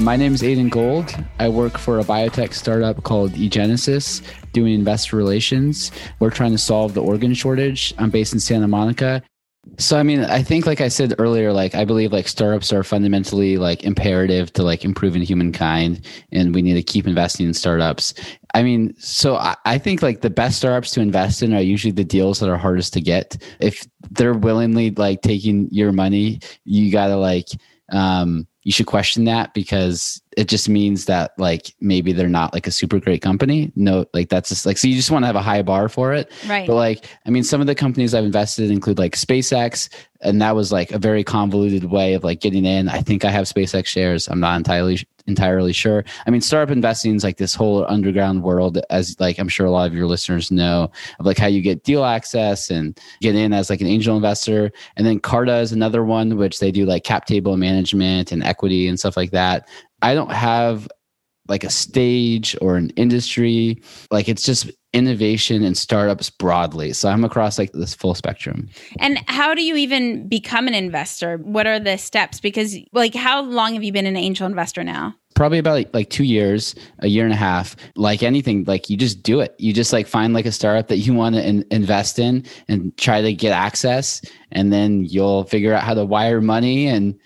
My name is Aidan Gold. I work for a biotech startup called eGenesis, doing investor relations. We're trying to solve the organ shortage. I'm based in Santa Monica. So I mean, I think like I said earlier, like I believe like startups are fundamentally like imperative to like improving humankind and we need to keep investing in startups. I mean, so I, I think like the best startups to invest in are usually the deals that are hardest to get. If they're willingly like taking your money, you gotta like um you should question that because it just means that like maybe they're not like a super great company. No, like that's just like so you just want to have a high bar for it. Right. But like I mean some of the companies I've invested in include like SpaceX and that was like a very convoluted way of like getting in. I think I have SpaceX shares. I'm not entirely entirely sure. I mean startup investing is like this whole underground world as like I'm sure a lot of your listeners know of like how you get deal access and get in as like an angel investor. And then Carta is another one which they do like cap table management and equity and stuff like that. I don't have like a stage or an industry. Like it's just innovation and startups broadly. So I'm across like this full spectrum. And how do you even become an investor? What are the steps? Because like how long have you been an angel investor now? Probably about like, like two years, a year and a half. Like anything, like you just do it. You just like find like a startup that you want to in- invest in and try to get access, and then you'll figure out how to wire money and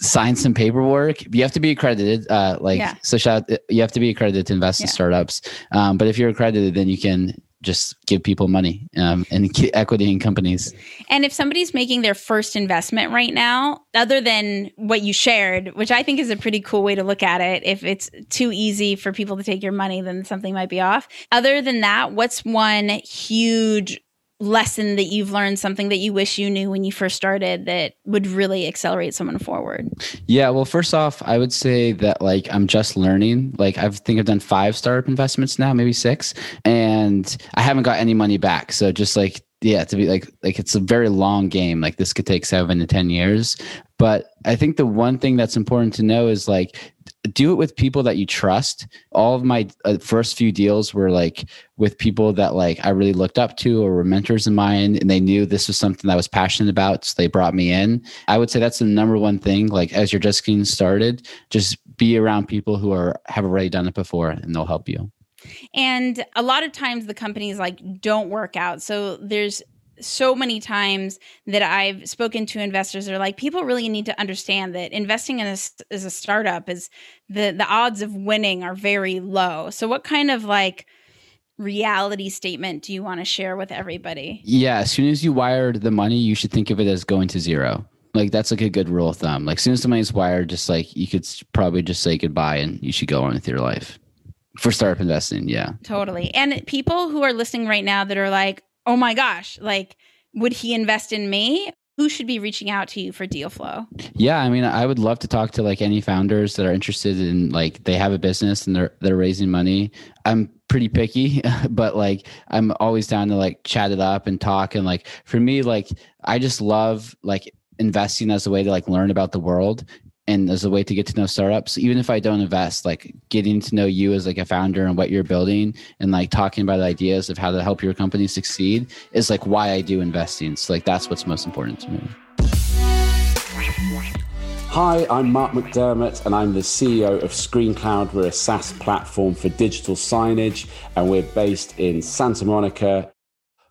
sign some paperwork. You have to be accredited. Uh, like Yeah. so, shout, you have to be accredited to invest in startups. Um, but if you're accredited, then you can just give people money um, and equity in companies. And if somebody's making their first investment right now, other than what you shared, which I think is a pretty cool way to look at it, if it's too easy for people to take your money, then something might be off. Other than that, what's one huge lesson that you've learned, something that you wish you knew when you first started that would really accelerate someone forward? Yeah, well, first off, I would say that like I'm just learning. Like I think I've done five startup investments now, maybe six, and I haven't got any money back. So just like yeah, to be like like it's a very long game. Like this could take seven to ten years. But I think the one thing that's important to know is like do it with people that you trust. All of my uh, first few deals were like with people that like I really looked up to or were mentors of mine, and they knew this was something that I was passionate about, so they brought me in. I would say that's the number one thing. Like as you're just getting started, just be around people who are have already done it before, and they'll help you. And a lot of times the companies like don't work out. So there's so many times that I've spoken to investors that are like, people really need to understand that investing in a, as a startup is the the odds of winning are very low. So what kind of like reality statement do you want to share with everybody? Yeah, as soon as you wired the money, you should think of it as going to zero. Like that's like a good rule of thumb. Like as soon as the money's wired, just like you could probably just say goodbye and you should go on with your life. For startup investing, yeah. Totally. And people who are listening right now that are like, "Oh my gosh, like would he invest in me?" Who should be reaching out to you for deal flow? Yeah, I mean, I would love to talk to like any founders that are interested in like they have a business and they're they're raising money. I'm pretty picky, but like I'm always down to like chat it up and talk and like for me like I just love like investing as a way to like learn about the world and as a way to get to know startups even if i don't invest like getting to know you as like a founder and what you're building and like talking about ideas of how to help your company succeed is like why i do investing so like that's what's most important to me Hi, I'm Mark McDermott, and I'm the CEO of ScreenCloud. We're a SaaS platform for digital signage, and we're based in Santa Monica.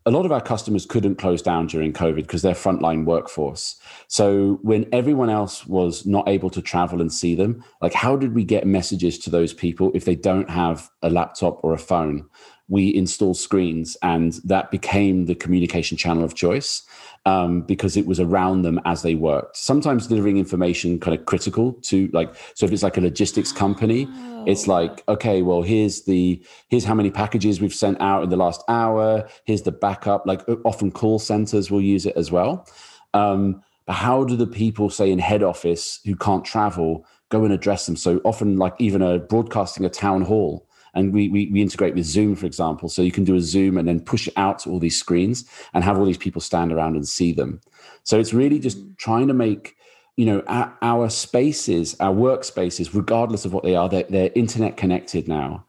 A lot of our customers couldn't close down during COVID because they're frontline workforce. So when everyone else was not able to travel and see them, like how did we get messages to those people if they don't have a laptop or a phone? We installed screens, and that became the communication channel of choice um, because it was around them as they worked. Sometimes delivering information kind of critical to like, so if it's like a logistics company, oh. it's like, okay, well, here's the here's how many packages we've sent out in the last hour. Here's the backup. Like often call centers will use it as well. Um, but how do the people say in head office who can't travel go and address them? So often, like even a broadcasting a town hall and we, we, we integrate with Zoom, for example. So you can do a Zoom and then push out to all these screens and have all these people stand around and see them. So it's really just mm. trying to make you know our, our spaces, our workspaces, regardless of what they are, they're, they're internet connected now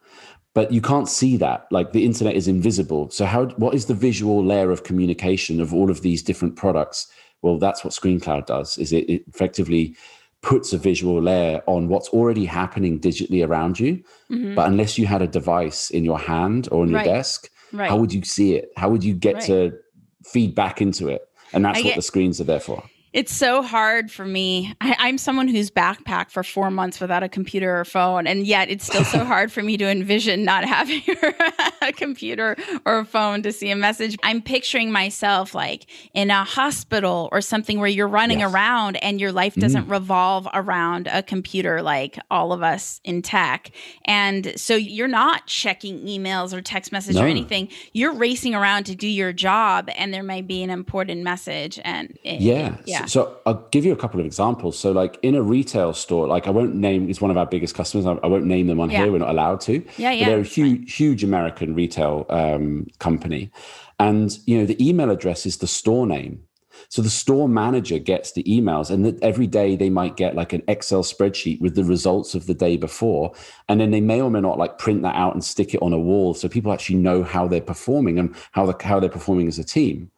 but you can't see that like the internet is invisible so how what is the visual layer of communication of all of these different products well that's what screencloud does is it, it effectively puts a visual layer on what's already happening digitally around you. Mm-hmm. But unless you had a device in your hand or on your right. desk, right. how would you see it? How would you get right. to feed back into it? And that's I what get, the screens are there for. It's so hard for me. I, am someone who's backpacked for four months without a computer or phone, and yet it's still so hard for me to envision not having a computer or a phone to see a message. I'm picturing myself like in a hospital or something where you're running yes. around and your life doesn't mm. revolve around a computer like all of us in tech. And so you're not checking emails or text message no. or anything. You're racing around to do your job, and there might be an important message. And it, yeah. yeah yeah. So, I'll give you a couple of examples. So, like in a retail store, like I won't name, it's one of our biggest customers. I, I won't name them on yeah. here. We're not allowed to. Yeah, yeah. But they're a huge, huge American retail um, company. And, you know, the email address is the store name. So the store manager gets the emails, and that every day they might get like an Excel spreadsheet with the results of the day before. And then they may or may not like print that out and stick it on a wall so people actually know how they're performing and how, the, how they're performing as a team.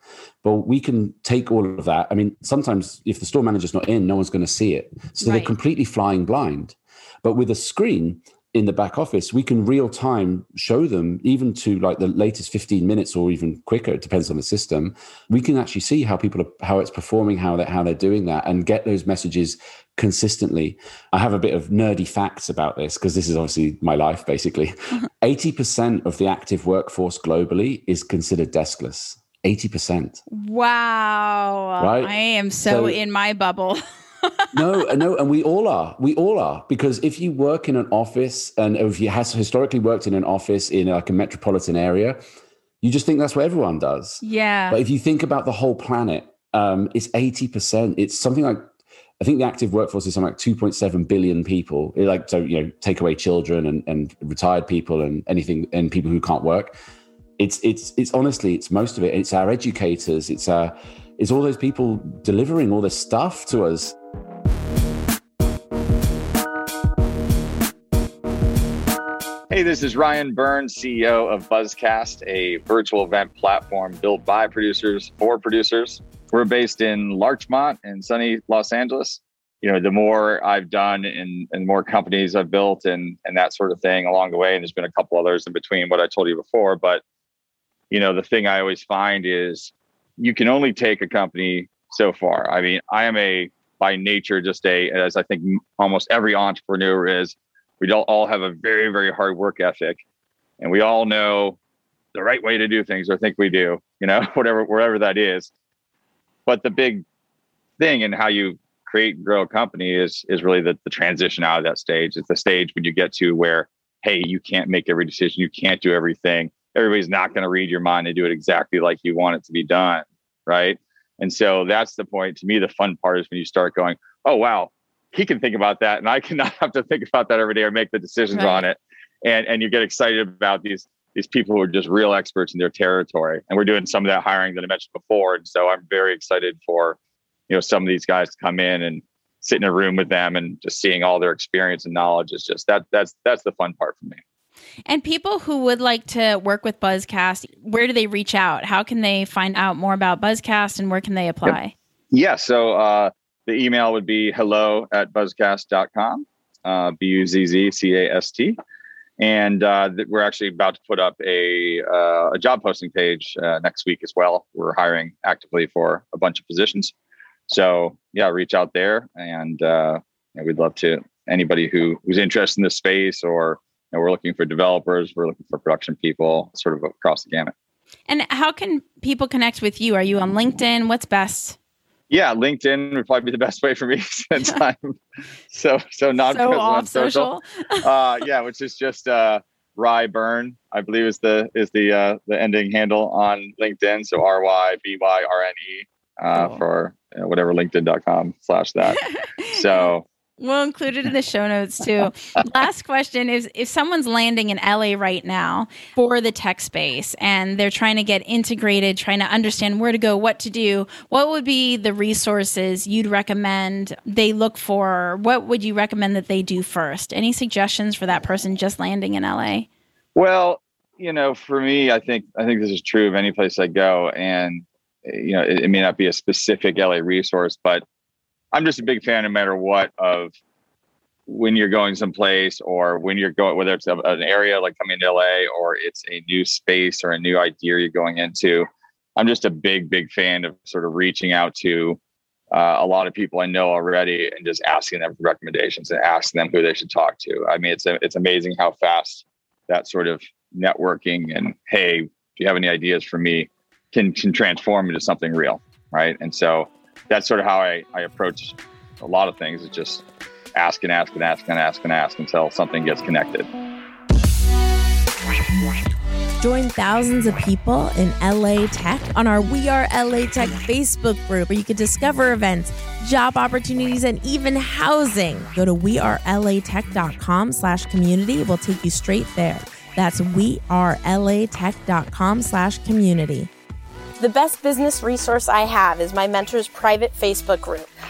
But we can take all of that. I mean, sometimes if the store manager's not in, no one's going to see it. So right. they're completely flying blind. But with a screen, in the back office, we can real time show them, even to like the latest 15 minutes or even quicker, it depends on the system. We can actually see how people are, how it's performing, how they're, how they're doing that, and get those messages consistently. I have a bit of nerdy facts about this because this is obviously my life basically. Mm-hmm. 80% of the active workforce globally is considered deskless. 80%. Wow. Right? I am so, so in my bubble. no, no, and we all are. We all are because if you work in an office and if you has historically worked in an office in like a metropolitan area, you just think that's what everyone does. Yeah. But if you think about the whole planet, um, it's eighty percent. It's something like I think the active workforce is something like 2.7 billion people. Like so, you know, take away children and, and retired people and anything and people who can't work. It's it's it's honestly it's most of it. It's our educators. It's our it's all those people delivering all this stuff to us. Hey, this is Ryan Burns, CEO of Buzzcast, a virtual event platform built by producers for producers. We're based in Larchmont in sunny Los Angeles. You know, the more I've done and, and more companies I've built and, and that sort of thing along the way, and there's been a couple others in between what I told you before. But, you know, the thing I always find is you can only take a company so far. I mean, I am a, by nature, just a, as I think almost every entrepreneur is, we all, have a very, very hard work ethic, and we all know the right way to do things, or think we do, you know, whatever, wherever that is. But the big thing in how you create and grow a company is is really the, the transition out of that stage. It's the stage when you get to where, hey, you can't make every decision, you can't do everything. Everybody's not going to read your mind and do it exactly like you want it to be done, right? And so that's the point. To me, the fun part is when you start going, oh wow, he can think about that and I cannot have to think about that every day or make the decisions right. on it. And and you get excited about these these people who are just real experts in their territory. And we're doing some of that hiring that I mentioned before. And so I'm very excited for, you know, some of these guys to come in and sit in a room with them and just seeing all their experience and knowledge is just that that's that's the fun part for me. And people who would like to work with Buzzcast, where do they reach out? How can they find out more about Buzzcast and where can they apply? Yep. Yeah, so uh, the email would be hello at buzzcast.com, uh, B U Z Z C A S T. And uh, we're actually about to put up a, uh, a job posting page uh, next week as well. We're hiring actively for a bunch of positions. So yeah, reach out there, and uh, we'd love to anybody who who's interested in this space, or we're looking for developers, we're looking for production people, sort of across the gamut. And how can people connect with you? Are you on LinkedIn? What's best? Yeah, LinkedIn would probably be the best way for me to spend time. so so not so off social. social. uh, yeah, which is just uh, Ry Byrne, I believe is the is the uh, the ending handle on LinkedIn. So R Y B Y R N E uh, for you know, whatever LinkedIn.com slash that. so We'll include it in the show notes too. Last question is if someone's landing in LA right now for the tech space and they're trying to get integrated, trying to understand where to go, what to do, what would be the resources you'd recommend they look for? What would you recommend that they do first? Any suggestions for that person just landing in LA? Well, you know, for me, I think I think this is true of any place I go and you know, it, it may not be a specific LA resource, but I'm just a big fan, no matter what, of when you're going someplace or when you're going, whether it's an area like coming to LA or it's a new space or a new idea you're going into. I'm just a big, big fan of sort of reaching out to uh, a lot of people I know already and just asking them for recommendations and asking them who they should talk to. I mean, it's a, it's amazing how fast that sort of networking and hey, do you have any ideas for me can can transform into something real, right? And so that's sort of how I, I approach a lot of things. It's just ask and ask and ask and ask and ask until something gets connected. Join thousands of people in LA Tech on our We Are LA Tech Facebook group where you can discover events, job opportunities, and even housing. Go to wearelatech.com slash community. We'll take you straight there. That's wearelatech.com slash community. The best business resource I have is my mentor's private Facebook group.